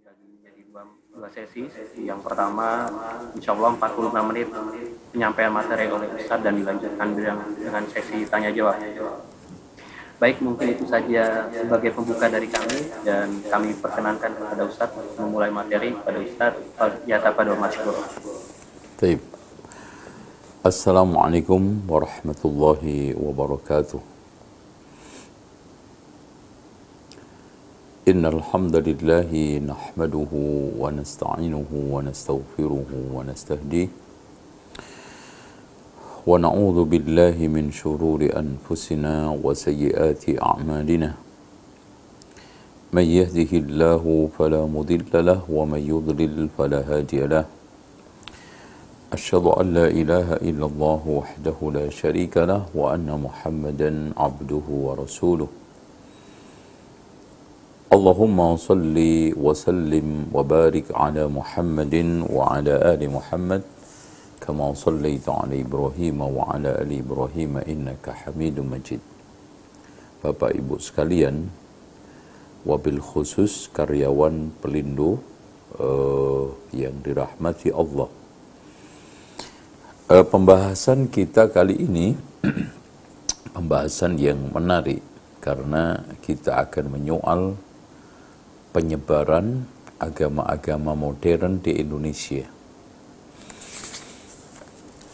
dibagi menjadi dua, dua sesi. Yang pertama, insya Allah 46 menit penyampaian materi oleh Ustadz dan dilanjutkan dengan, dengan sesi tanya jawab. Baik, mungkin itu saja sebagai pembuka dari kami dan kami perkenankan kepada Ustadz memulai materi pada Ustadz ya pada masyhur. Baik. Assalamualaikum warahmatullahi wabarakatuh. إن الحمد لله نحمده ونستعينه ونستغفره ونستهديه ونعوذ بالله من شرور أنفسنا وسيئات أعمالنا. من يهده الله فلا مضل له ومن يضلل فلا هادي له. أشهد أن لا إله إلا الله وحده لا شريك له وأن محمدا عبده ورسوله. اللهم صل وسلم وبارك على محمد وعلى آل محمد كما صليت على إبراهيم وعلى آل إبراهيم إنك حميد مجيد Bapak Ibu sekalian, wabil khusus karyawan pelindo uh, yang dirahmati Allah. Uh, pembahasan kita kali ini pembahasan yang menarik karena kita akan menyoal penyebaran agama-agama modern di Indonesia.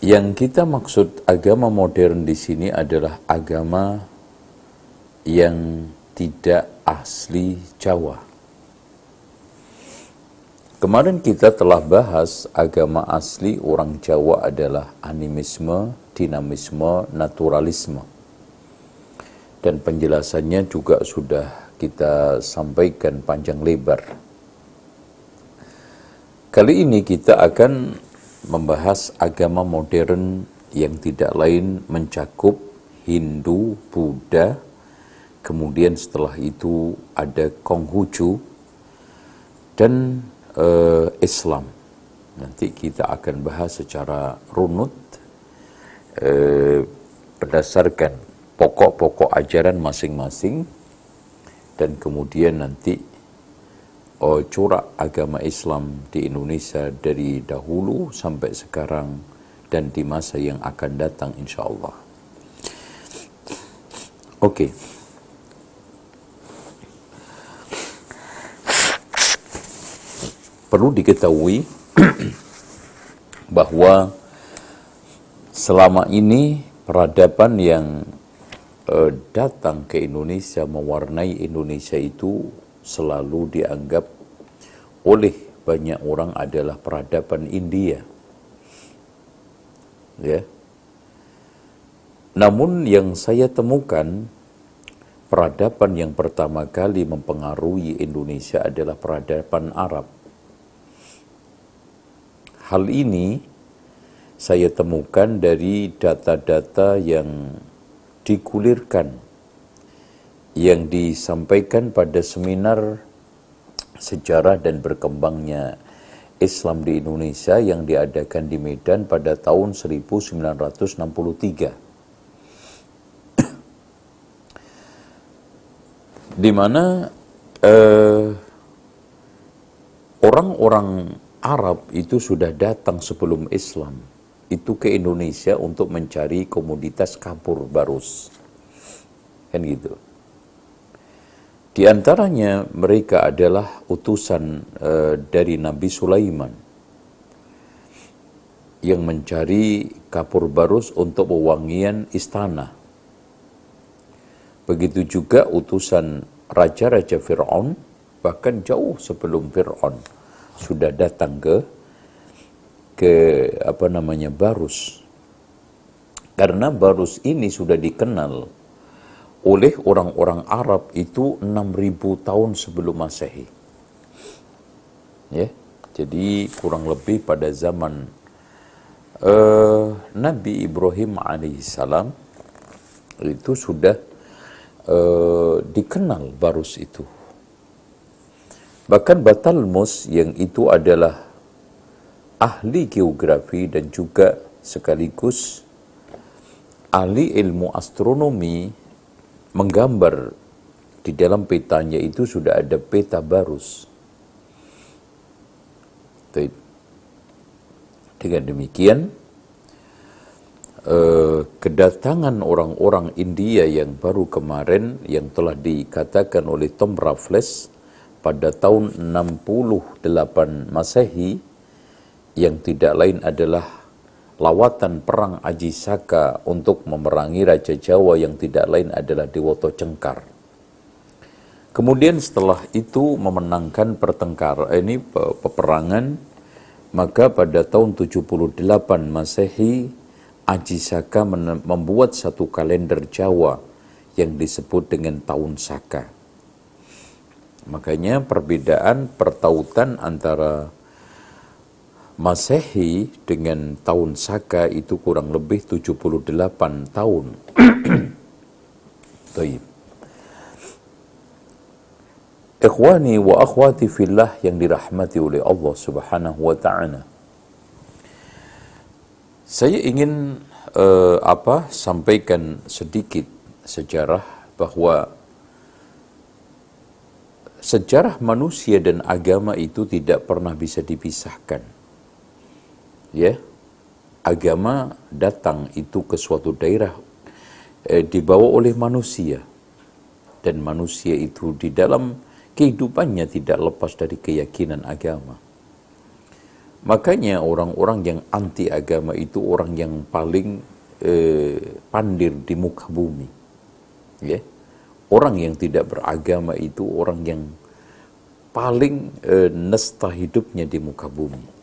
Yang kita maksud agama modern di sini adalah agama yang tidak asli Jawa. Kemarin kita telah bahas agama asli orang Jawa adalah animisme, dinamisme, naturalisme. Dan penjelasannya juga sudah kita sampaikan panjang lebar. Kali ini kita akan membahas agama modern yang tidak lain mencakup Hindu, Buddha, kemudian setelah itu ada Konghucu dan uh, Islam. Nanti kita akan bahas secara runut uh, berdasarkan pokok-pokok ajaran masing-masing dan kemudian nanti oh, corak agama Islam di Indonesia dari dahulu sampai sekarang dan di masa yang akan datang insya Allah. Oke. Okay. Perlu diketahui bahwa selama ini peradaban yang uh, datang ke Indonesia, mewarnai Indonesia itu selalu dianggap oleh banyak orang adalah peradaban India. Ya. Namun yang saya temukan peradaban yang pertama kali mempengaruhi Indonesia adalah peradaban Arab. Hal ini saya temukan dari data-data yang digulirkan yang disampaikan pada seminar sejarah dan berkembangnya Islam di Indonesia yang diadakan di Medan pada tahun 1963. di mana eh, orang-orang Arab itu sudah datang sebelum Islam itu ke Indonesia untuk mencari komoditas kapur barus. Kan gitu. Di antaranya mereka adalah utusan uh, dari Nabi Sulaiman yang mencari kapur barus untuk pewangian istana. Begitu juga utusan raja-raja Fir'aun, bahkan jauh sebelum Fir'aun sudah datang ke ke apa namanya Barus. Karena Barus ini sudah dikenal oleh orang-orang Arab itu 6000 tahun sebelum Masehi. Ya. Jadi kurang lebih pada zaman uh, Nabi Ibrahim alaihissalam itu sudah uh, dikenal Barus itu. Bahkan Batalmus yang itu adalah ahli geografi dan juga sekaligus ahli ilmu astronomi menggambar di dalam petanya itu sudah ada peta barus. Dengan demikian, eh, kedatangan orang-orang India yang baru kemarin yang telah dikatakan oleh Tom Raffles pada tahun 68 Masehi yang tidak lain adalah lawatan perang Aji Saka untuk memerangi Raja Jawa yang tidak lain adalah Dewoto Cengkar. Kemudian setelah itu memenangkan pertengkar eh, ini peperangan maka pada tahun 78 Masehi Aji Saka membuat satu kalender Jawa yang disebut dengan tahun Saka. Makanya perbedaan pertautan antara Masehi dengan tahun Saka itu kurang lebih 78 tahun. Taib. Ikhwani wa akhwati fillah yang dirahmati oleh Allah Subhanahu wa taala. Saya ingin uh, apa sampaikan sedikit sejarah bahwa sejarah manusia dan agama itu tidak pernah bisa dipisahkan ya agama datang itu ke suatu daerah eh, dibawa oleh manusia dan manusia itu di dalam kehidupannya tidak lepas dari keyakinan agama. Makanya orang-orang yang anti agama itu orang yang paling eh, pandir di muka bumi. Ya. Orang yang tidak beragama itu orang yang paling eh, nesta hidupnya di muka bumi.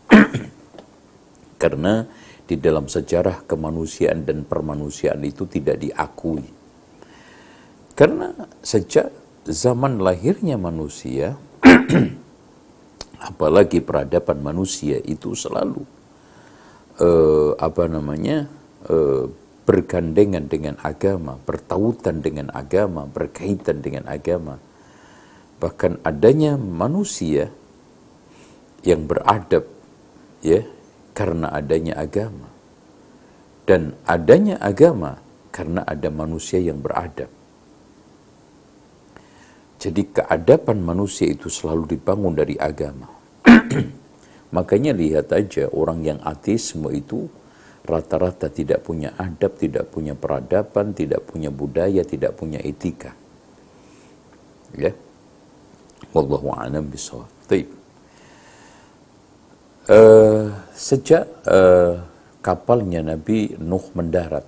Karena di dalam sejarah kemanusiaan dan permanusiaan itu tidak diakui. Karena sejak zaman lahirnya manusia, apalagi peradaban manusia itu selalu uh, apa namanya uh, bergandengan dengan agama, bertautan dengan agama, berkaitan dengan agama. Bahkan adanya manusia yang beradab, ya, karena adanya agama. Dan adanya agama karena ada manusia yang beradab. Jadi keadaban manusia itu selalu dibangun dari agama. Makanya lihat aja orang yang ateisme itu rata-rata tidak punya adab, tidak punya peradaban, tidak punya budaya, tidak punya etika. Ya. Wallahu a'lam bishawab. Baik. Uh, sejak uh, kapalnya Nabi Nuh mendarat,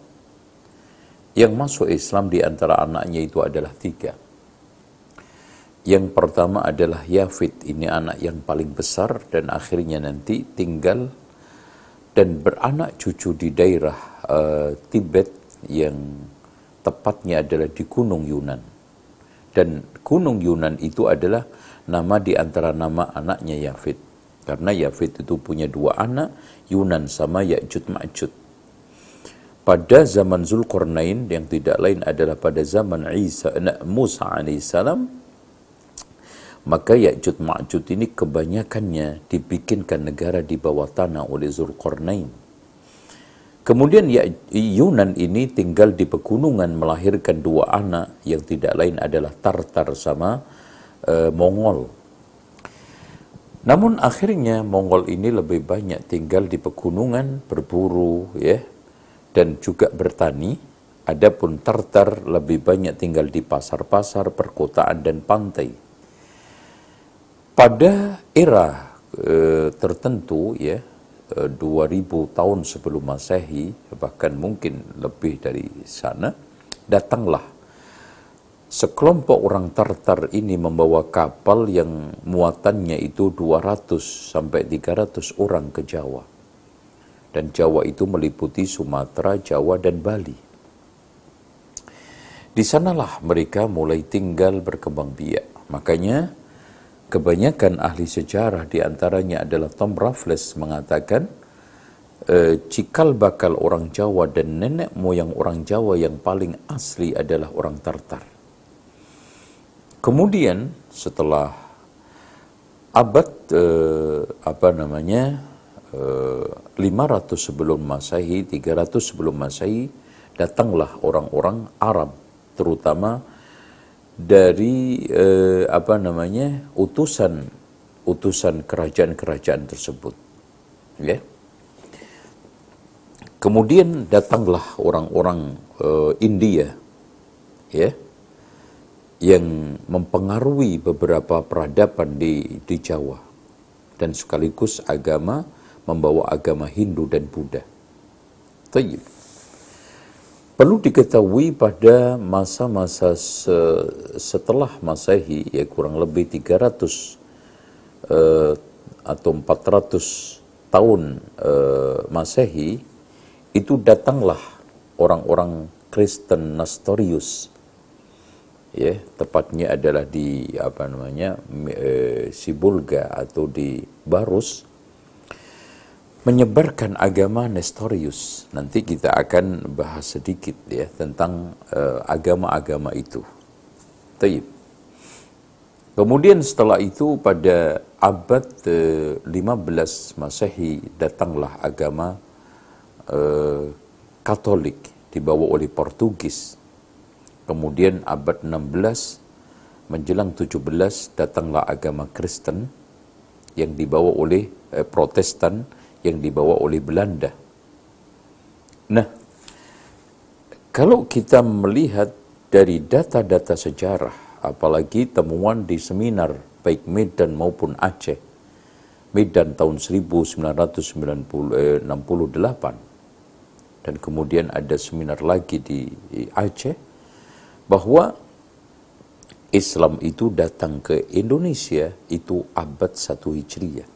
yang masuk Islam di antara anaknya itu adalah tiga. Yang pertama adalah Yafid, ini anak yang paling besar dan akhirnya nanti tinggal dan beranak cucu di daerah uh, Tibet yang tepatnya adalah di Gunung Yunan. Dan Gunung Yunan itu adalah nama di antara nama anaknya Yafid. Karena Yafid itu punya dua anak, Yunan sama Ya'jud Ma'jud. Pada zaman Zulkarnain yang tidak lain adalah pada zaman Isa, Musa alaihissalam, maka Ya'jud Ma'jud ini kebanyakannya dibikinkan negara di bawah tanah oleh Zulkarnain. Kemudian ya, Yunan ini tinggal di pegunungan melahirkan dua anak yang tidak lain adalah Tartar sama uh, Mongol. Namun akhirnya Mongol ini lebih banyak tinggal di pegunungan, berburu, ya, dan juga bertani. Adapun Tartar lebih banyak tinggal di pasar-pasar, perkotaan dan pantai. Pada era e, tertentu, ya, e, 2000 tahun sebelum Masehi, bahkan mungkin lebih dari sana, datanglah sekelompok orang Tartar ini membawa kapal yang muatannya itu 200 sampai 300 orang ke Jawa. Dan Jawa itu meliputi Sumatera, Jawa, dan Bali. Di sanalah mereka mulai tinggal berkembang biak. Makanya kebanyakan ahli sejarah di antaranya adalah Tom Raffles mengatakan e, cikal bakal orang Jawa dan nenek moyang orang Jawa yang paling asli adalah orang Tartar. Kemudian setelah abad eh, apa namanya eh, 500 sebelum Masehi, 300 sebelum Masehi datanglah orang-orang Arab terutama dari eh, apa namanya utusan utusan kerajaan-kerajaan tersebut. Ya. Kemudian datanglah orang-orang uh, India ya yang mempengaruhi beberapa peradaban di di Jawa dan sekaligus agama membawa agama Hindu dan Buddha. Tayyib. Perlu diketahui pada masa-masa se setelah Masehi ya kurang lebih 300 uh, atau 400 tahun uh, Masehi itu datanglah orang-orang Kristen Nestorius ya tepatnya adalah di apa namanya e, Sibulga atau di Barus menyebarkan agama Nestorius. Nanti kita akan bahas sedikit ya tentang agama-agama e, itu. Taib. Kemudian setelah itu pada abad e, 15 Masehi datanglah agama e, Katolik dibawa oleh Portugis Kemudian abad 16 menjelang 17 datanglah agama Kristen yang dibawa oleh eh, Protestan yang dibawa oleh Belanda. Nah, kalau kita melihat dari data-data sejarah, apalagi temuan di seminar baik Medan maupun Aceh, Medan tahun 1968, dan kemudian ada seminar lagi di Aceh, bahwa Islam itu datang ke Indonesia itu abad 1 Hijriah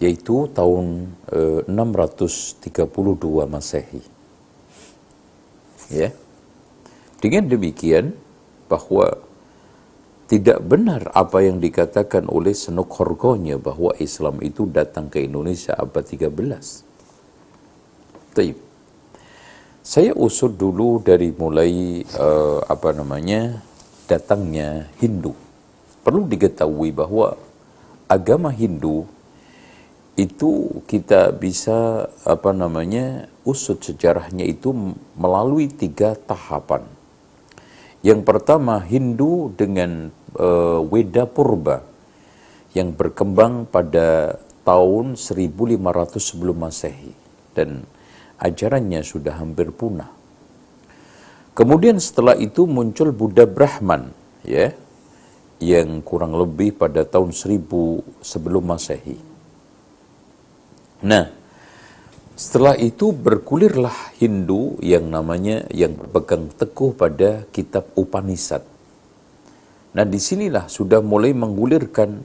yaitu tahun eh, 632 Masehi. Ya. Dengan demikian bahwa tidak benar apa yang dikatakan oleh Senuk Horgonya bahwa Islam itu datang ke Indonesia abad 13. Taib. Saya usut dulu dari mulai uh, apa namanya datangnya Hindu. Perlu diketahui bahwa agama Hindu itu kita bisa apa namanya usut sejarahnya itu melalui tiga tahapan. Yang pertama Hindu dengan uh, Weda Purba yang berkembang pada tahun 1500 sebelum Masehi dan ajarannya sudah hampir punah. Kemudian setelah itu muncul Buddha Brahman, ya, yang kurang lebih pada tahun 1000 sebelum Masehi. Nah, setelah itu bergulirlah Hindu yang namanya yang berpegang teguh pada kitab Upanishad. Nah, di sinilah sudah mulai menggulirkan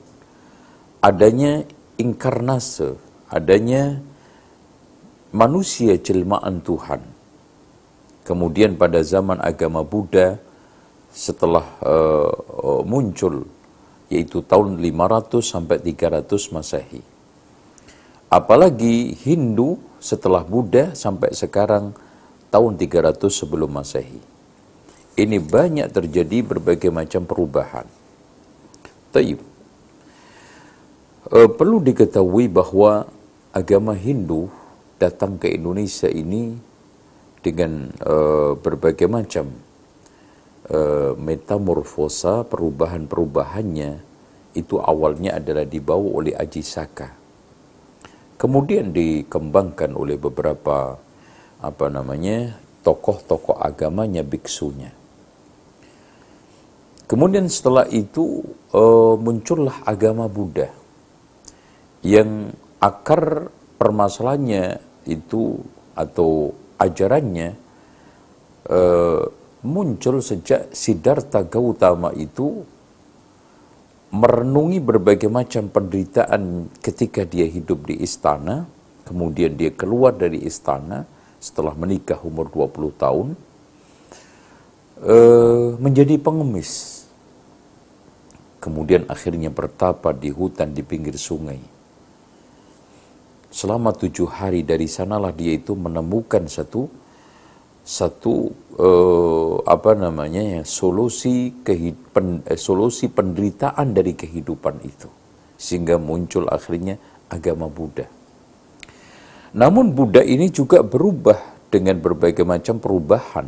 adanya inkarnase, adanya manusia jelmaan Tuhan. Kemudian pada zaman agama Buddha setelah uh, muncul yaitu tahun 500 sampai 300 Masehi. Apalagi Hindu setelah Buddha sampai sekarang tahun 300 sebelum Masehi. Ini banyak terjadi berbagai macam perubahan. Taib. Uh, perlu diketahui bahwa agama Hindu datang ke Indonesia ini dengan uh, berbagai macam uh, metamorfosa perubahan-perubahannya itu awalnya adalah dibawa oleh Aji Saka. Kemudian dikembangkan oleh beberapa apa namanya tokoh-tokoh agamanya biksunya. Kemudian setelah itu uh, muncullah agama Buddha yang akar permasalahannya itu atau ajarannya e, muncul sejak Siddhartha Gautama itu merenungi berbagai macam penderitaan ketika dia hidup di istana, kemudian dia keluar dari istana setelah menikah umur 20 tahun, e, menjadi pengemis. Kemudian akhirnya bertapa di hutan di pinggir sungai selama tujuh hari dari sanalah dia itu menemukan satu satu uh, apa namanya ya solusi kehidupan eh, solusi penderitaan dari kehidupan itu sehingga muncul akhirnya agama Buddha. Namun Buddha ini juga berubah dengan berbagai macam perubahan.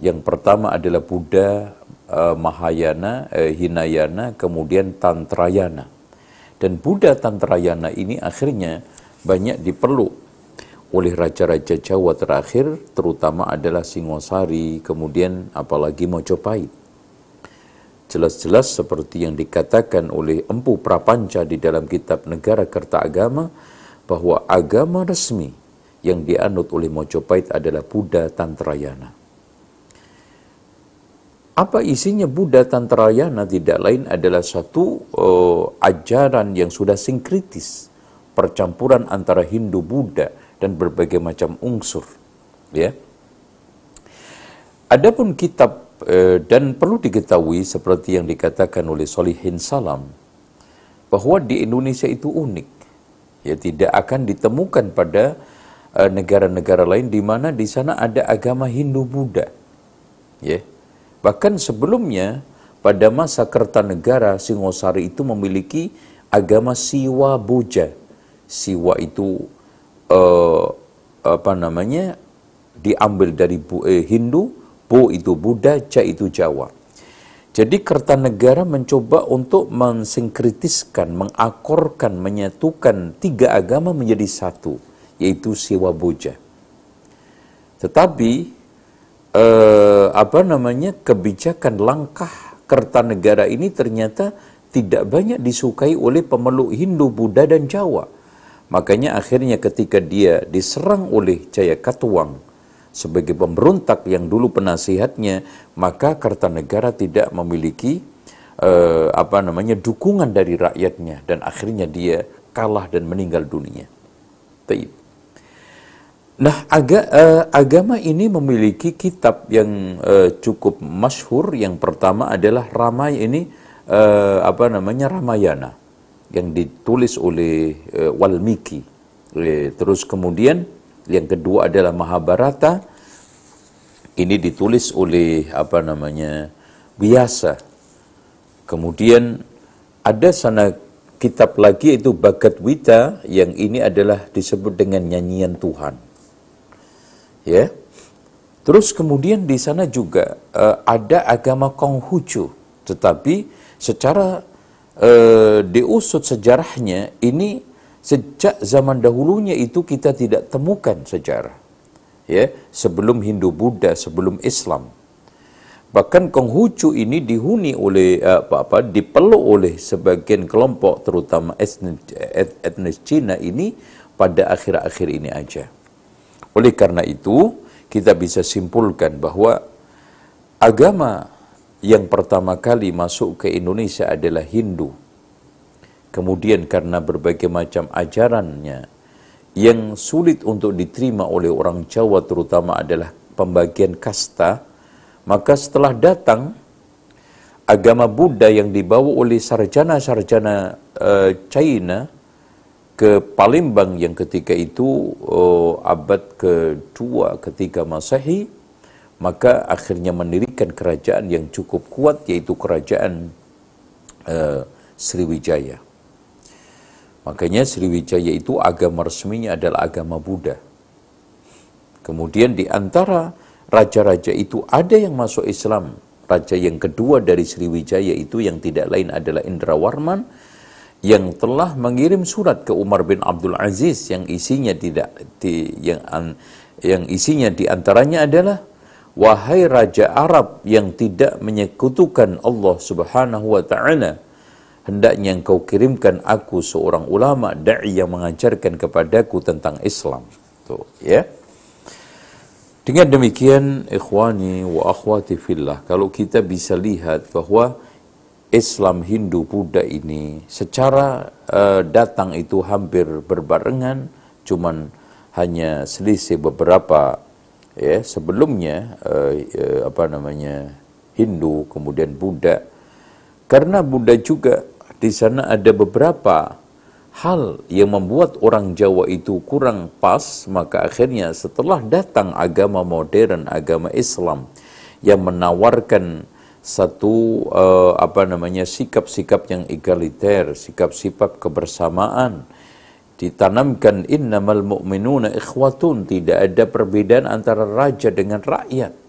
Yang pertama adalah Buddha uh, Mahayana, uh, Hinayana, kemudian Tantrayana. Dan Buddha Tantrayana ini akhirnya banyak diperlu oleh raja-raja Jawa terakhir, terutama adalah Singosari, kemudian apalagi Mojopahit. Jelas-jelas seperti yang dikatakan oleh Empu Prapanca di dalam kitab Negara Kerta Agama, bahwa agama resmi yang dianut oleh Mojopahit adalah Buddha Tantrayana. Apa isinya? Buddha Tantrayana tidak lain adalah satu uh, ajaran yang sudah sinkritis, percampuran antara Hindu Buddha dan berbagai macam unsur ya. Adapun kitab eh, dan perlu diketahui seperti yang dikatakan oleh Solihin Salam bahwa di Indonesia itu unik ya tidak akan ditemukan pada eh, negara-negara lain di mana di sana ada agama Hindu Buddha ya bahkan sebelumnya pada masa Kertanegara Singosari itu memiliki agama Siwa Boja Siwa itu uh, apa namanya diambil dari eh, Hindu, Bo itu Buddha, Ca itu Jawa. Jadi Kertanegara mencoba untuk mensinkritiskan, mengakorkan, menyatukan tiga agama menjadi satu, yaitu Siwa Boja. Tetapi eh, apa namanya kebijakan langkah Kertanegara ini ternyata tidak banyak disukai oleh pemeluk Hindu, Buddha dan Jawa Makanya akhirnya ketika dia diserang oleh Jaya Katuang sebagai pemberontak yang dulu penasihatnya, maka Kartanegara tidak memiliki uh, apa namanya dukungan dari rakyatnya dan akhirnya dia kalah dan meninggal dunia. Taib. Nah, aga, uh, agama ini memiliki kitab yang uh, cukup masyhur. Yang pertama adalah Ramai ini uh, apa namanya Ramayana yang ditulis oleh uh, Walmiki. Terus kemudian yang kedua adalah Mahabharata. Ini ditulis oleh apa namanya biasa. Kemudian ada sana kitab lagi itu Bhagat Wita yang ini adalah disebut dengan nyanyian Tuhan. Ya. Terus kemudian di sana juga uh, ada agama Konghucu, tetapi secara uh, diusut sejarahnya ini sejak zaman dahulunya itu kita tidak temukan sejarah. Ya sebelum Hindu Buddha sebelum Islam. Bahkan Konghucu ini dihuni oleh apa apa dipeluk oleh sebagian kelompok terutama etnis, etnis Cina ini pada akhir-akhir ini aja oleh karena itu kita bisa simpulkan bahwa agama yang pertama kali masuk ke Indonesia adalah Hindu. Kemudian karena berbagai macam ajarannya yang sulit untuk diterima oleh orang Jawa terutama adalah pembagian kasta, maka setelah datang agama Buddha yang dibawa oleh sarjana-sarjana uh, China ke Palembang yang ketika itu uh, abad kedua ketika Masehi maka akhirnya mendirikan kerajaan yang cukup kuat yaitu kerajaan uh, Sriwijaya. Makanya Sriwijaya itu agama resminya adalah agama Buddha. Kemudian di antara raja-raja itu ada yang masuk Islam. Raja yang kedua dari Sriwijaya itu yang tidak lain adalah Indrawarman yang telah mengirim surat ke Umar bin Abdul Aziz yang isinya tidak di, yang yang isinya di antaranya adalah wahai raja Arab yang tidak menyekutukan Allah Subhanahu wa taala hendaknya engkau kirimkan aku seorang ulama dai yang mengajarkan kepadaku tentang Islam. Tuh ya. Dengan demikian ikhwani wa akhwati fillah kalau kita bisa lihat bahwa Islam Hindu Buddha ini secara uh, datang itu hampir berbarengan cuman hanya selisih beberapa ya sebelumnya uh, uh, apa namanya Hindu kemudian Buddha. Karena Buddha juga di sana ada beberapa hal yang membuat orang Jawa itu kurang pas maka akhirnya setelah datang agama modern agama Islam yang menawarkan satu uh, apa namanya sikap-sikap yang egaliter sikap-sikap kebersamaan ditanamkan innamal mu'minuna ikhwatun tidak ada perbedaan antara raja dengan rakyat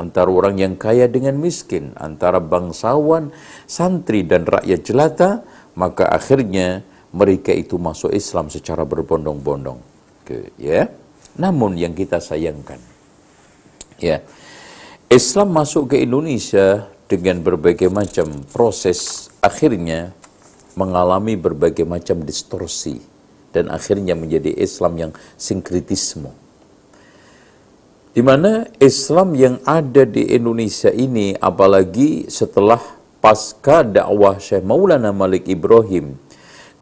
antara orang yang kaya dengan miskin, antara bangsawan, santri dan rakyat jelata, maka akhirnya mereka itu masuk Islam secara berbondong-bondong. Ya. Namun yang kita sayangkan, ya, Islam masuk ke Indonesia dengan berbagai macam proses, akhirnya mengalami berbagai macam distorsi dan akhirnya menjadi Islam yang sinkritisme di mana Islam yang ada di Indonesia ini apalagi setelah pasca dakwah Syekh Maulana Malik Ibrahim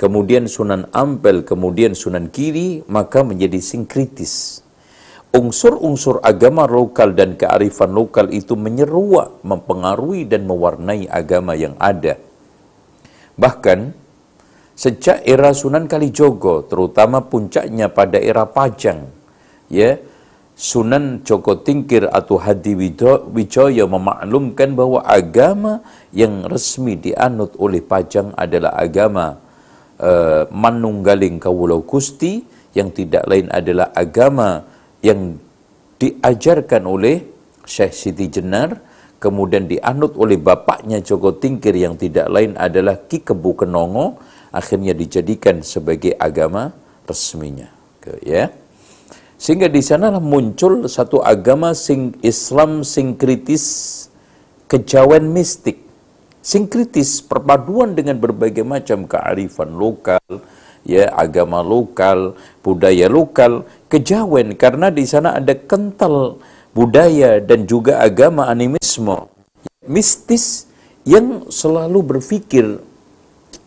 kemudian Sunan Ampel kemudian Sunan Kiri maka menjadi sinkritis unsur-unsur agama lokal dan kearifan lokal itu menyeruak mempengaruhi dan mewarnai agama yang ada. Bahkan sejak era Sunan Kalijogo terutama puncaknya pada era Pajang ya Sunan Joko Tingkir atau Hadi Wijoyo memaklumkan bahwa agama yang resmi dianut oleh Pajang adalah agama uh, Manunggaling Kawulau Gusti yang tidak lain adalah agama yang diajarkan oleh Syekh Siti Jenar kemudian dianut oleh bapaknya Joko Tingkir yang tidak lain adalah Ki Kebu Kenongo akhirnya dijadikan sebagai agama resminya. Ya. Sehingga di sanalah muncul satu agama sing Islam sinkritis kejawen mistik. Sinkritis perpaduan dengan berbagai macam kearifan lokal, ya agama lokal, budaya lokal, kejawen. Karena di sana ada kental budaya dan juga agama animisme mistis yang selalu berpikir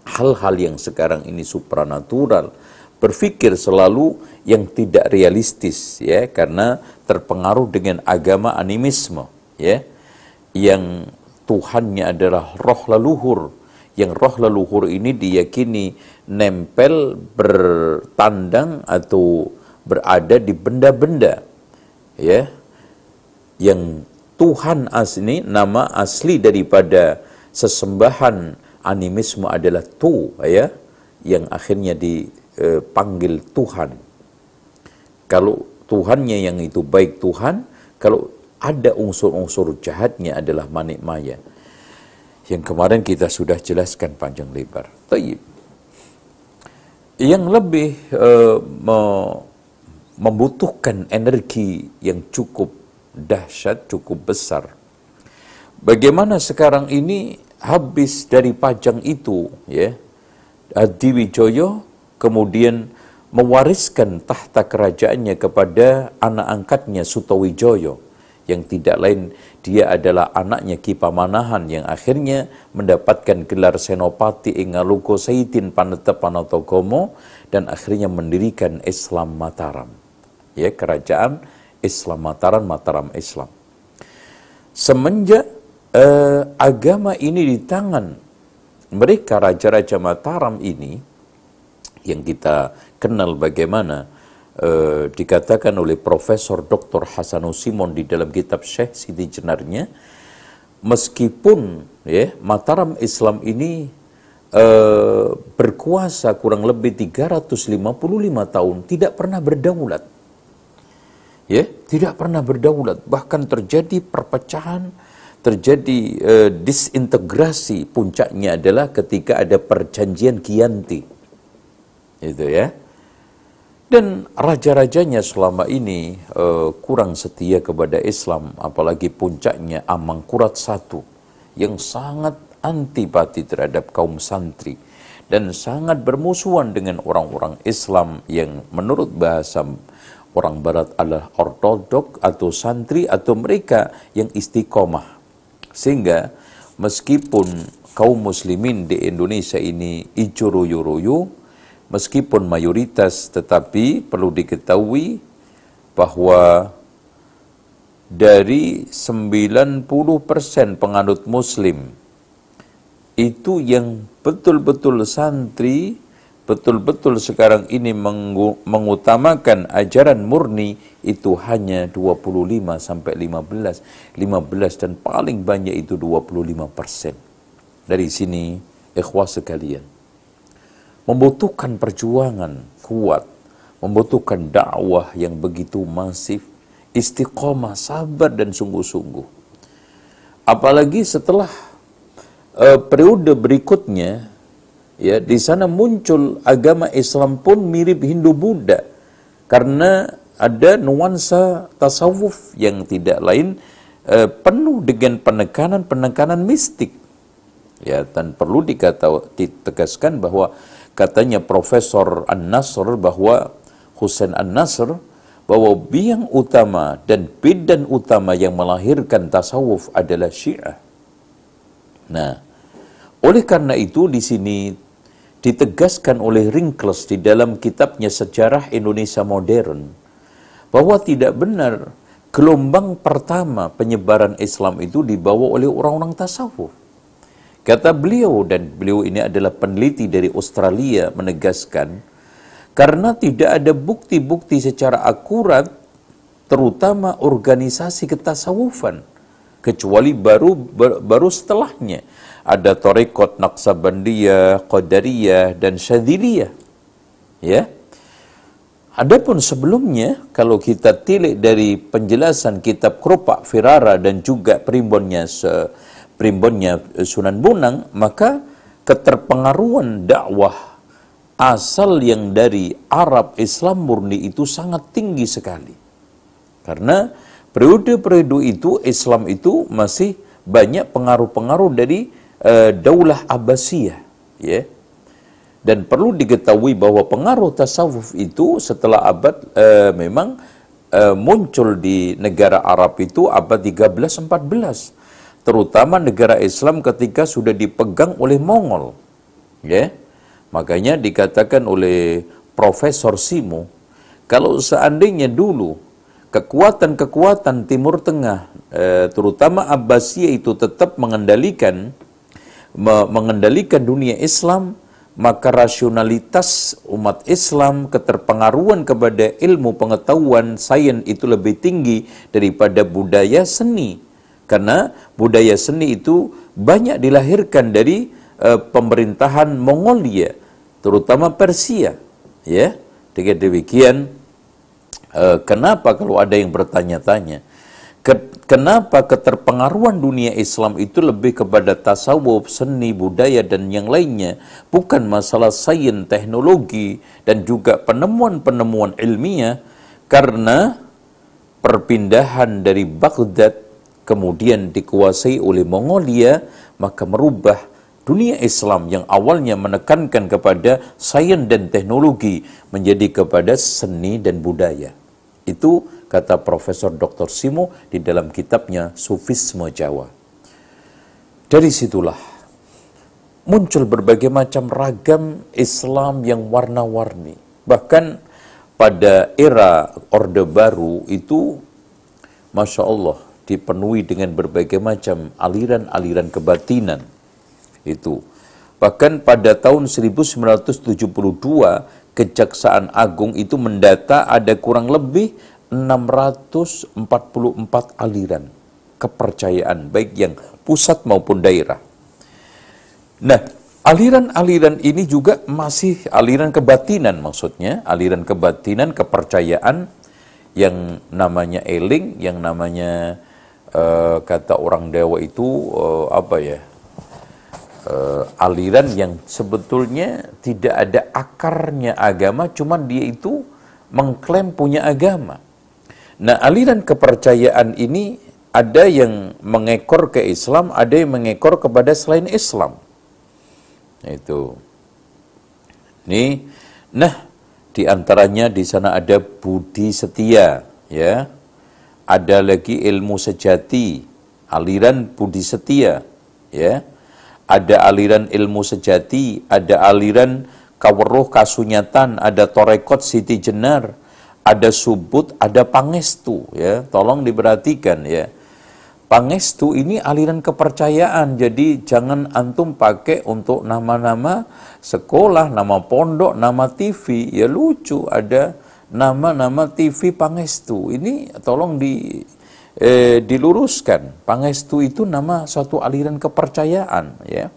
hal-hal yang sekarang ini supranatural, berpikir selalu yang tidak realistis ya karena terpengaruh dengan agama animisme ya yang Tuhannya adalah roh leluhur yang roh leluhur ini diyakini nempel bertandang atau berada di benda-benda ya yang Tuhan asli nama asli daripada sesembahan animisme adalah tu ya yang akhirnya di eh, panggil Tuhan. Kalau Tuhannya yang itu baik Tuhan, kalau ada unsur-unsur jahatnya adalah manik maya. Yang kemarin kita sudah jelaskan panjang lebar. Taib. Yang lebih uh, me membutuhkan energi yang cukup dahsyat, cukup besar. Bagaimana sekarang ini habis dari pajang itu, ya, Adi Wijoyo kemudian mewariskan tahta kerajaannya kepada anak angkatnya Sutowijoyo yang tidak lain dia adalah anaknya Ki Pamanahan yang akhirnya mendapatkan gelar Senopati Ingaluko Saidin Paneta Panatogomo dan akhirnya mendirikan Islam Mataram. Ya, kerajaan Islam Mataram, Mataram Islam. Semenjak eh, agama ini di tangan mereka raja-raja Mataram ini yang kita kenal bagaimana uh, dikatakan oleh Profesor Dr. Hasanul Simon di dalam kitab Syekh Siti Jenarnya meskipun ya Mataram Islam ini uh, berkuasa kurang lebih 355 tahun tidak pernah berdaulat. Ya tidak pernah berdaulat. Bahkan terjadi perpecahan terjadi uh, disintegrasi puncaknya adalah ketika ada perjanjian Kianti itu ya dan raja-rajanya selama ini uh, kurang setia kepada Islam apalagi puncaknya Amangkurat satu yang sangat antipati terhadap kaum santri dan sangat bermusuhan dengan orang-orang Islam yang menurut bahasa orang barat adalah ortodok atau santri atau mereka yang istiqomah. Sehingga meskipun kaum muslimin di Indonesia ini icuruyu-ruyu meskipun mayoritas tetapi perlu diketahui bahwa dari 90% penganut muslim itu yang betul-betul santri betul-betul sekarang ini mengutamakan ajaran murni itu hanya 25 sampai 15 15 dan paling banyak itu 25 persen. Dari sini ikhwah sekalian membutuhkan perjuangan kuat, membutuhkan dakwah yang begitu masif, istiqomah, sabar dan sungguh-sungguh. apalagi setelah uh, periode berikutnya ya di sana muncul agama Islam pun mirip Hindu Buddha karena ada nuansa tasawuf yang tidak lain uh, penuh dengan penekanan-penekanan mistik ya dan perlu dikata ditegaskan bahwa katanya Profesor An-Nasr bahwa Husain An-Nasr bahwa biang utama dan bidan utama yang melahirkan tasawuf adalah Syiah. Nah, oleh karena itu di sini ditegaskan oleh Ringkles di dalam kitabnya Sejarah Indonesia Modern bahwa tidak benar gelombang pertama penyebaran Islam itu dibawa oleh orang-orang tasawuf. Kata beliau dan beliau ini adalah peneliti dari Australia menegaskan karena tidak ada bukti-bukti secara akurat terutama organisasi ketasawufan kecuali baru baru setelahnya ada Torekot Naksabandiyah, Qadariyah dan Syadziliyah. Ya. Adapun sebelumnya kalau kita tilik dari penjelasan kitab Kropak Firara dan juga primbonnya primbonnya Sunan Bonang maka keterpengaruhan dakwah asal yang dari Arab Islam murni itu sangat tinggi sekali. Karena periode-periode itu Islam itu masih banyak pengaruh-pengaruh dari uh, Daulah Abbasiyah ya dan perlu diketahui bahwa pengaruh tasawuf itu setelah abad uh, memang uh, muncul di negara Arab itu abad 13 14 terutama negara Islam ketika sudah dipegang oleh Mongol ya makanya dikatakan oleh Profesor Simo kalau seandainya dulu kekuatan-kekuatan Timur Tengah terutama Abbasiyah itu tetap mengendalikan mengendalikan dunia Islam, maka rasionalitas umat Islam, keterpengaruhan kepada ilmu pengetahuan sains itu lebih tinggi daripada budaya seni. Karena budaya seni itu banyak dilahirkan dari uh, pemerintahan Mongolia, terutama Persia. Ya, dengan demikian, uh, kenapa kalau ada yang bertanya-tanya, kenapa keterpengaruhan dunia Islam itu lebih kepada tasawuf, seni, budaya dan yang lainnya, bukan masalah sains, teknologi dan juga penemuan-penemuan ilmiah karena perpindahan dari Baghdad kemudian dikuasai oleh Mongolia maka merubah dunia Islam yang awalnya menekankan kepada sains dan teknologi menjadi kepada seni dan budaya. Itu kata Profesor Dr. Simo di dalam kitabnya Sufisme Jawa. Dari situlah muncul berbagai macam ragam Islam yang warna-warni. Bahkan pada era Orde Baru itu, Masya Allah, dipenuhi dengan berbagai macam aliran-aliran kebatinan. Itu. Bahkan pada tahun 1972, Kejaksaan Agung itu mendata ada kurang lebih 644 aliran kepercayaan baik yang pusat maupun daerah. Nah, aliran-aliran ini juga masih aliran kebatinan maksudnya, aliran kebatinan kepercayaan yang namanya eling, yang namanya uh, kata orang Dewa itu uh, apa ya? Uh, aliran yang sebetulnya tidak ada akarnya agama, cuman dia itu mengklaim punya agama. Nah, aliran kepercayaan ini ada yang mengekor ke Islam, ada yang mengekor kepada selain Islam. Itu. Ini, nah, di antaranya di sana ada budi setia, ya. Ada lagi ilmu sejati, aliran budi setia, ya. Ada aliran ilmu sejati, ada aliran kaweruh kasunyatan, ada torekot siti jenar, ada subut, ada pangestu ya. Tolong diperhatikan ya. Pangestu ini aliran kepercayaan, jadi jangan antum pakai untuk nama-nama sekolah, nama pondok, nama TV. Ya lucu ada nama-nama TV Pangestu. Ini tolong di eh, diluruskan. Pangestu itu nama suatu aliran kepercayaan ya.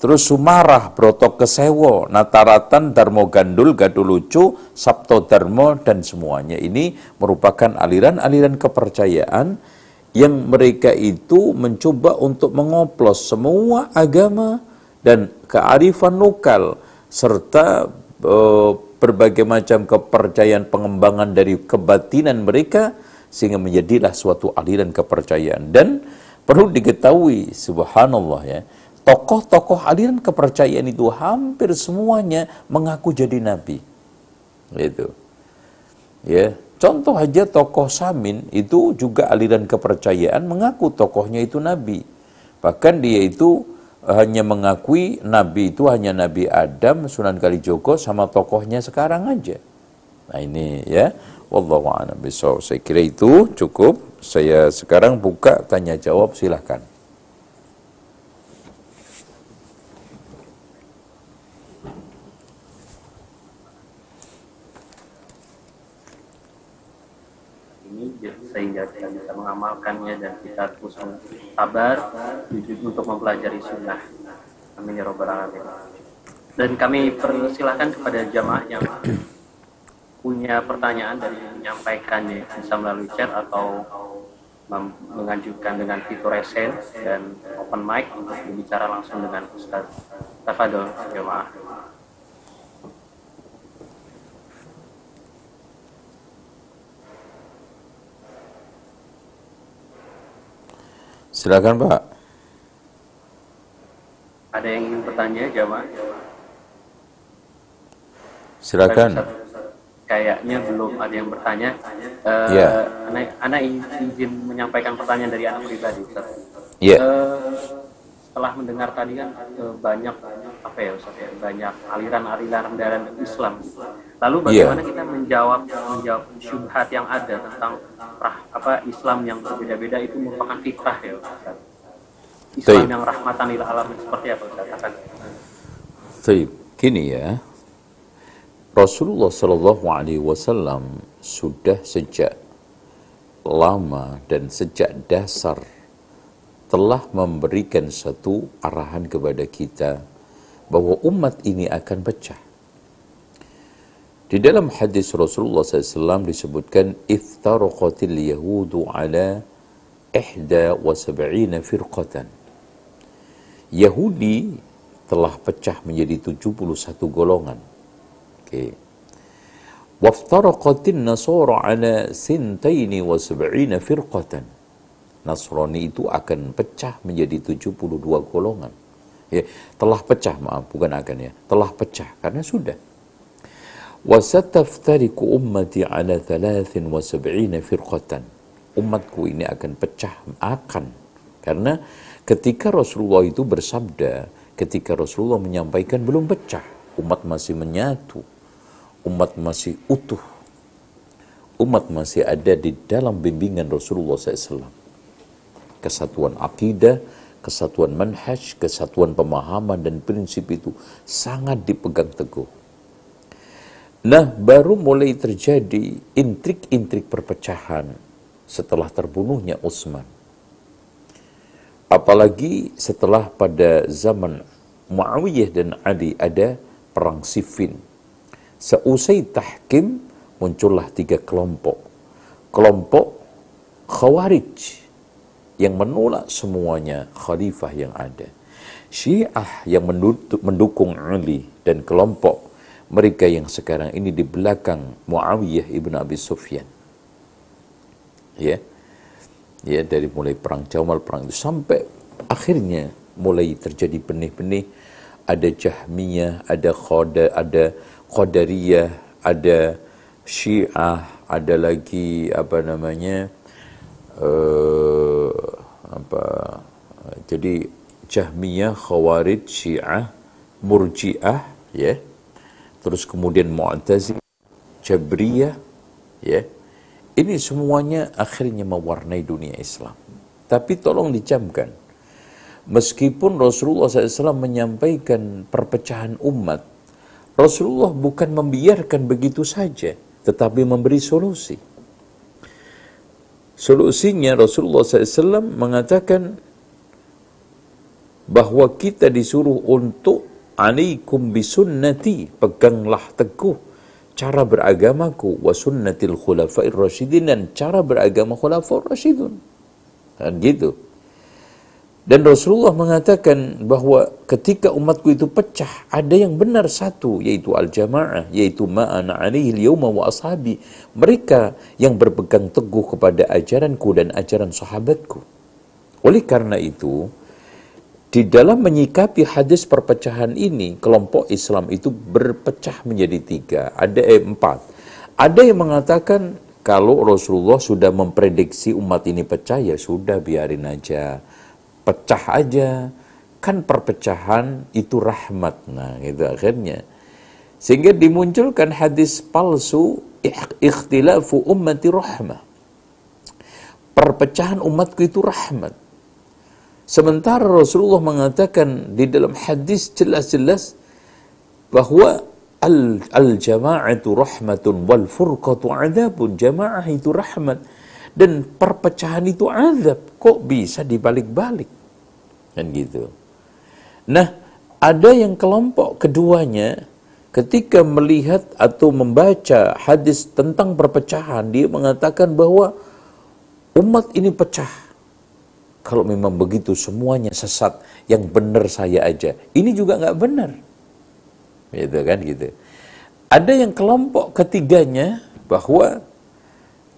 Terus Sumarah, Broto Kesewo, Nataratan, Darmo Gandul, Gadulucu, Sabto Darmo, dan semuanya. Ini merupakan aliran-aliran kepercayaan yang mereka itu mencoba untuk mengoplos semua agama dan kearifan lokal serta uh, berbagai macam kepercayaan pengembangan dari kebatinan mereka sehingga menjadilah suatu aliran kepercayaan. Dan perlu diketahui subhanallah ya tokoh-tokoh aliran kepercayaan itu hampir semuanya mengaku jadi nabi. Itu ya contoh aja tokoh Samin itu juga aliran kepercayaan mengaku tokohnya itu nabi. Bahkan dia itu hanya mengakui nabi itu hanya Nabi Adam, Sunan Kalijogo sama tokohnya sekarang aja. Nah ini ya, wallahu a'lam. Saya kira itu cukup. Saya sekarang buka tanya jawab silahkan. sehingga kita bisa mengamalkannya dan kita terus sabar mempelajari sunnah. Amin ya robbal alamin. Dan kami persilahkan kepada jamaah yang punya pertanyaan dari menyampaikannya bisa melalui chat atau mengajukan dengan fitur resen dan open mic untuk berbicara langsung dengan Ustaz. Tafadol jamaah. Silakan Pak. Ada yang ingin bertanya, jamaah? Silakan. Kayaknya belum ada yang bertanya. Uh, ya. Anak, anak izin menyampaikan pertanyaan dari anak pribadi, Ustaz. Iya. Uh, setelah mendengar tadi kan uh, banyak apa ya Ustaz ya, banyak aliran-aliran dalam Islam. Lalu iya. bagaimana yeah. kita menjawab menjawab syubhat yang ada tentang rah, apa Islam yang berbeda-beda itu merupakan fitrah ya Ustaz. Islam Taib. yang rahmatan lil alamin seperti apa Ustaz? Akan. Taib. Gini ya. Rasulullah Shallallahu alaihi wasallam sudah sejak lama dan sejak dasar telah memberikan satu arahan kepada kita bahwa umat ini akan pecah di dalam hadis Rasulullah SAW disebutkan iftaraqatil yahudu ala ihda wa sab'ina firqatan. Yahudi telah pecah menjadi 71 golongan. Oke. Waftaraqatin nasara ala sintaini wa sab'ina firqatan. Nasrani itu akan pecah menjadi 72 golongan. Ya, telah pecah, maaf, bukan akan ya. Telah pecah karena sudah. Wasataftariku ummati ala 73 firqatan. Umatku ini akan pecah akan karena ketika Rasulullah itu bersabda, ketika Rasulullah menyampaikan belum pecah, umat masih menyatu, umat masih utuh, umat masih ada di dalam bimbingan Rasulullah SAW. Kesatuan akidah, kesatuan manhaj, kesatuan pemahaman dan prinsip itu sangat dipegang teguh Nah, baru mulai terjadi intrik-intrik perpecahan setelah terbunuhnya Utsman. Apalagi setelah pada zaman Muawiyah dan Ali ada perang Siffin. Seusai tahkim muncullah tiga kelompok. Kelompok Khawarij yang menolak semuanya khalifah yang ada. Syiah yang mendukung Ali dan kelompok mereka yang sekarang ini di belakang Muawiyah ibn Abi Sufyan. Ya, ya dari mulai perang Jamal, perang itu sampai akhirnya mulai terjadi benih-benih ada Jahmiyah, ada Khoda, ada Qadariyah, ada Syiah, ada lagi apa namanya uh, apa jadi Jahmiyah, Khawarij, Syiah, Murji'ah, ya. Terus kemudian Mu'tazilah, Jabriyah, ya. Ini semuanya akhirnya mewarnai dunia Islam. Tapi tolong dicamkan, meskipun Rasulullah SAW menyampaikan perpecahan umat, Rasulullah bukan membiarkan begitu saja, tetapi memberi solusi. Solusinya Rasulullah SAW mengatakan bahwa kita disuruh untuk alaikum bisunnati peganglah teguh cara beragamaku wa sunnatil khulafair rasyidin dan cara beragama khulafaur rasyidun Dan gitu. Dan Rasulullah mengatakan bahwa ketika umatku itu pecah, ada yang benar satu, yaitu al-jamaah, yaitu ma'ana alaihi yawma wa ashabi. Mereka yang berpegang teguh kepada ajaranku dan ajaran sahabatku. Oleh karena itu, di dalam menyikapi hadis perpecahan ini, kelompok Islam itu berpecah menjadi tiga, ada eh, empat. Ada yang mengatakan kalau Rasulullah sudah memprediksi umat ini pecah, ya sudah biarin aja. Pecah aja. Kan perpecahan itu rahmat. Nah itu akhirnya. Sehingga dimunculkan hadis palsu ikhtilafu ummati rahmah. Perpecahan umatku itu rahmat sementara Rasulullah mengatakan di dalam hadis jelas-jelas bahwa al, al jama'atu rahmatun wal furqatu adabun. Jamaah itu rahmat dan perpecahan itu azab. Kok bisa dibalik-balik? Kan gitu. Nah ada yang kelompok keduanya ketika melihat atau membaca hadis tentang perpecahan dia mengatakan bahwa umat ini pecah kalau memang begitu semuanya sesat yang benar saya aja ini juga nggak benar gitu kan gitu ada yang kelompok ketiganya bahwa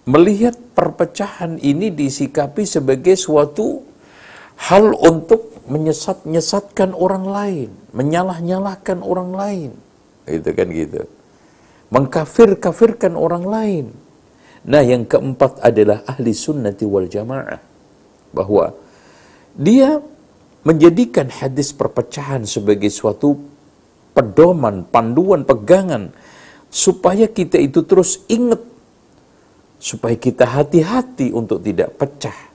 melihat perpecahan ini disikapi sebagai suatu hal untuk menyesat-nyesatkan orang lain, menyalah-nyalahkan orang lain. Itu kan gitu. Mengkafir-kafirkan orang lain. Nah, yang keempat adalah ahli sunnati wal jamaah. Bahwa dia menjadikan hadis perpecahan sebagai suatu pedoman, panduan, pegangan supaya kita itu terus ingat supaya kita hati-hati untuk tidak pecah.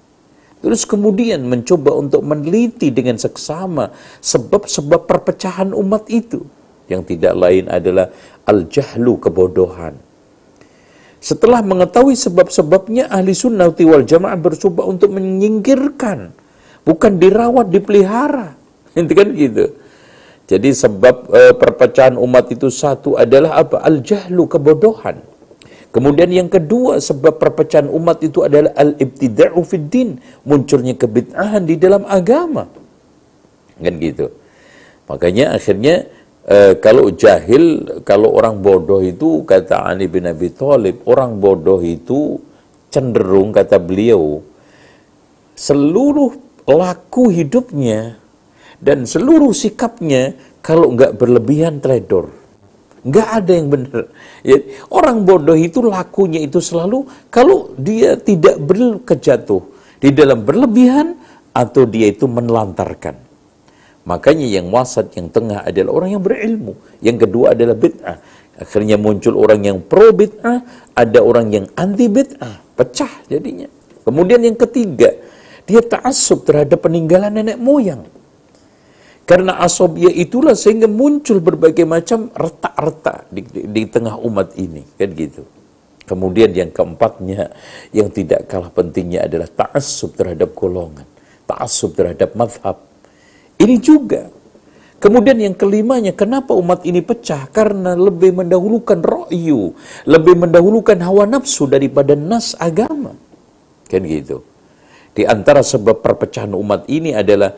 Terus kemudian mencoba untuk meneliti dengan seksama sebab-sebab perpecahan umat itu. Yang tidak lain adalah al-jahlu kebodohan. Setelah mengetahui sebab-sebabnya ahli sunnah wal jamaah bercoba untuk menyingkirkan. Bukan dirawat, dipelihara. Itu kan gitu. Jadi sebab uh, perpecahan umat itu satu adalah apa? Al-jahlu kebodohan Kemudian yang kedua sebab perpecahan umat itu adalah al-ibtida'u fid din, munculnya kebid'ahan di dalam agama. Kan gitu. Makanya akhirnya e, kalau jahil, kalau orang bodoh itu kata Ali bin Abi Thalib, orang bodoh itu cenderung kata beliau seluruh laku hidupnya dan seluruh sikapnya kalau nggak berlebihan teledor. Nggak ada yang benar. Ya, orang bodoh itu lakunya itu selalu kalau dia tidak berkejatuh di dalam berlebihan atau dia itu menelantarkan. Makanya yang wasat, yang tengah adalah orang yang berilmu. Yang kedua adalah bid'ah. Akhirnya muncul orang yang pro bid'ah, ada orang yang anti bid'ah. Pecah jadinya. Kemudian yang ketiga, dia ta'asub terhadap peninggalan nenek moyang. Karena asobia itulah sehingga muncul berbagai macam retak-retak di, di, di tengah umat ini. Kan gitu. Kemudian yang keempatnya, yang tidak kalah pentingnya adalah ta'asub terhadap golongan. Ta'asub terhadap madhab. Ini juga. Kemudian yang kelimanya, kenapa umat ini pecah? Karena lebih mendahulukan ro'yu. Lebih mendahulukan hawa nafsu daripada nas agama. Kan gitu. Di antara sebab perpecahan umat ini adalah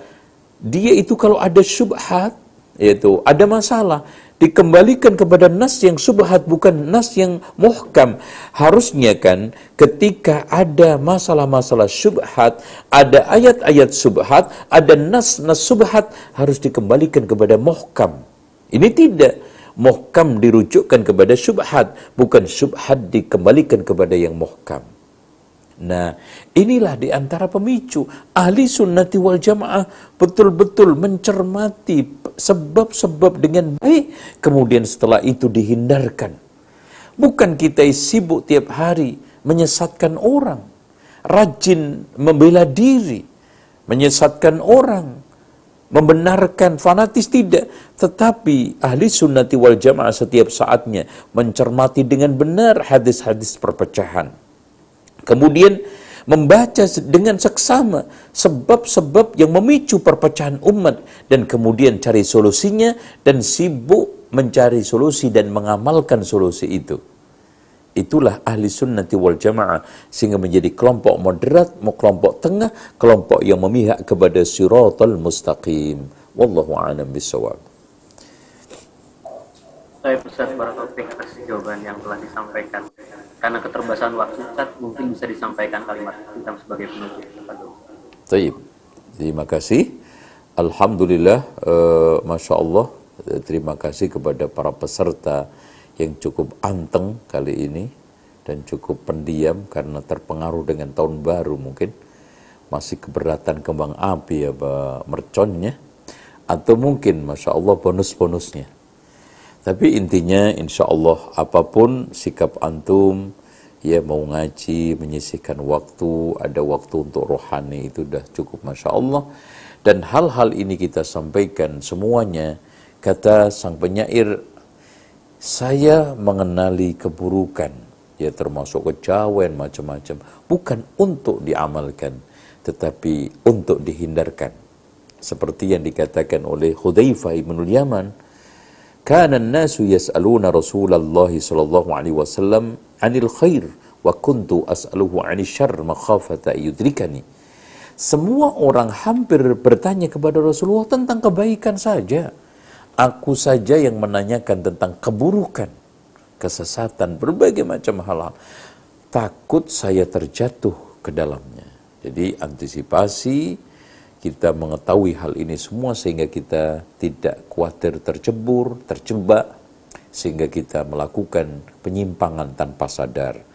dia itu kalau ada syubhat, yaitu ada masalah, dikembalikan kepada nas yang subhat bukan nas yang muhkam. Harusnya kan ketika ada masalah-masalah syubhat, ada ayat-ayat subhat, ada nas-nas subhat harus dikembalikan kepada muhkam. Ini tidak. Muhkam dirujukkan kepada syubhat, bukan syubhat dikembalikan kepada yang muhkam. Nah, inilah di antara pemicu ahli sunnati wal jamaah betul-betul mencermati sebab-sebab dengan baik, kemudian setelah itu dihindarkan. Bukan kita sibuk tiap hari menyesatkan orang, rajin membela diri, menyesatkan orang, membenarkan fanatis tidak, tetapi ahli sunnati wal jamaah setiap saatnya mencermati dengan benar hadis-hadis perpecahan Kemudian membaca dengan seksama sebab-sebab yang memicu perpecahan umat dan kemudian cari solusinya dan sibuk mencari solusi dan mengamalkan solusi itu. Itulah ahli sunnati wal jamaah sehingga menjadi kelompok moderat, kelompok tengah, kelompok yang memihak kepada siratal mustaqim. Wallahu a'lam bishawab. Saya Ustaz atas jawaban yang telah disampaikan. Karena keterbatasan waktu Ustaz, mungkin bisa disampaikan kalimat kita sebagai penutup. Baik, terima kasih. Alhamdulillah, uh, Masya Allah, terima kasih kepada para peserta yang cukup anteng kali ini dan cukup pendiam karena terpengaruh dengan tahun baru mungkin. Masih keberatan kembang api ya merconnya. Atau mungkin Masya Allah bonus-bonusnya tapi intinya insya Allah apa pun sikap antum, ya mau ngaji, menyisihkan waktu, ada waktu untuk rohani itu sudah cukup Masya Allah. Dan hal-hal ini kita sampaikan semuanya, kata sang penyair, saya mengenali keburukan, ya termasuk kejawen macam-macam, bukan untuk diamalkan, tetapi untuk dihindarkan. Seperti yang dikatakan oleh Hudzaifah ibn Yaman, kana an-nasu yas'aluna Rasulullah sallallahu alaihi wasallam 'anil khair wa kuntu as'aluhu 'anil syarr makhafata yudrikani. Semua orang hampir bertanya kepada Rasulullah tentang kebaikan saja. Aku saja yang menanyakan tentang keburukan, kesesatan, berbagai macam hal-hal. Takut saya terjatuh ke dalamnya. Jadi antisipasi kita mengetahui hal ini semua sehingga kita tidak khawatir tercebur, terjebak, sehingga kita melakukan penyimpangan tanpa sadar.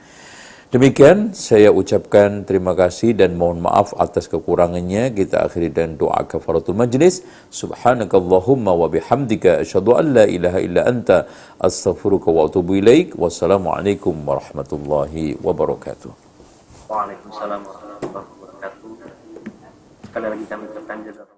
Demikian saya ucapkan terima kasih dan mohon maaf atas kekurangannya. Kita akhiri dan doa kafaratul majlis. Subhanakallahumma wa bihamdika asyhadu an la ilaha illa anta astaghfiruka wa atubu ilaik. Wassalamualaikum warahmatullahi wabarakatuh. Waalaikumsalam warahmatullahi sekali lagi kami ucapkan jazakallah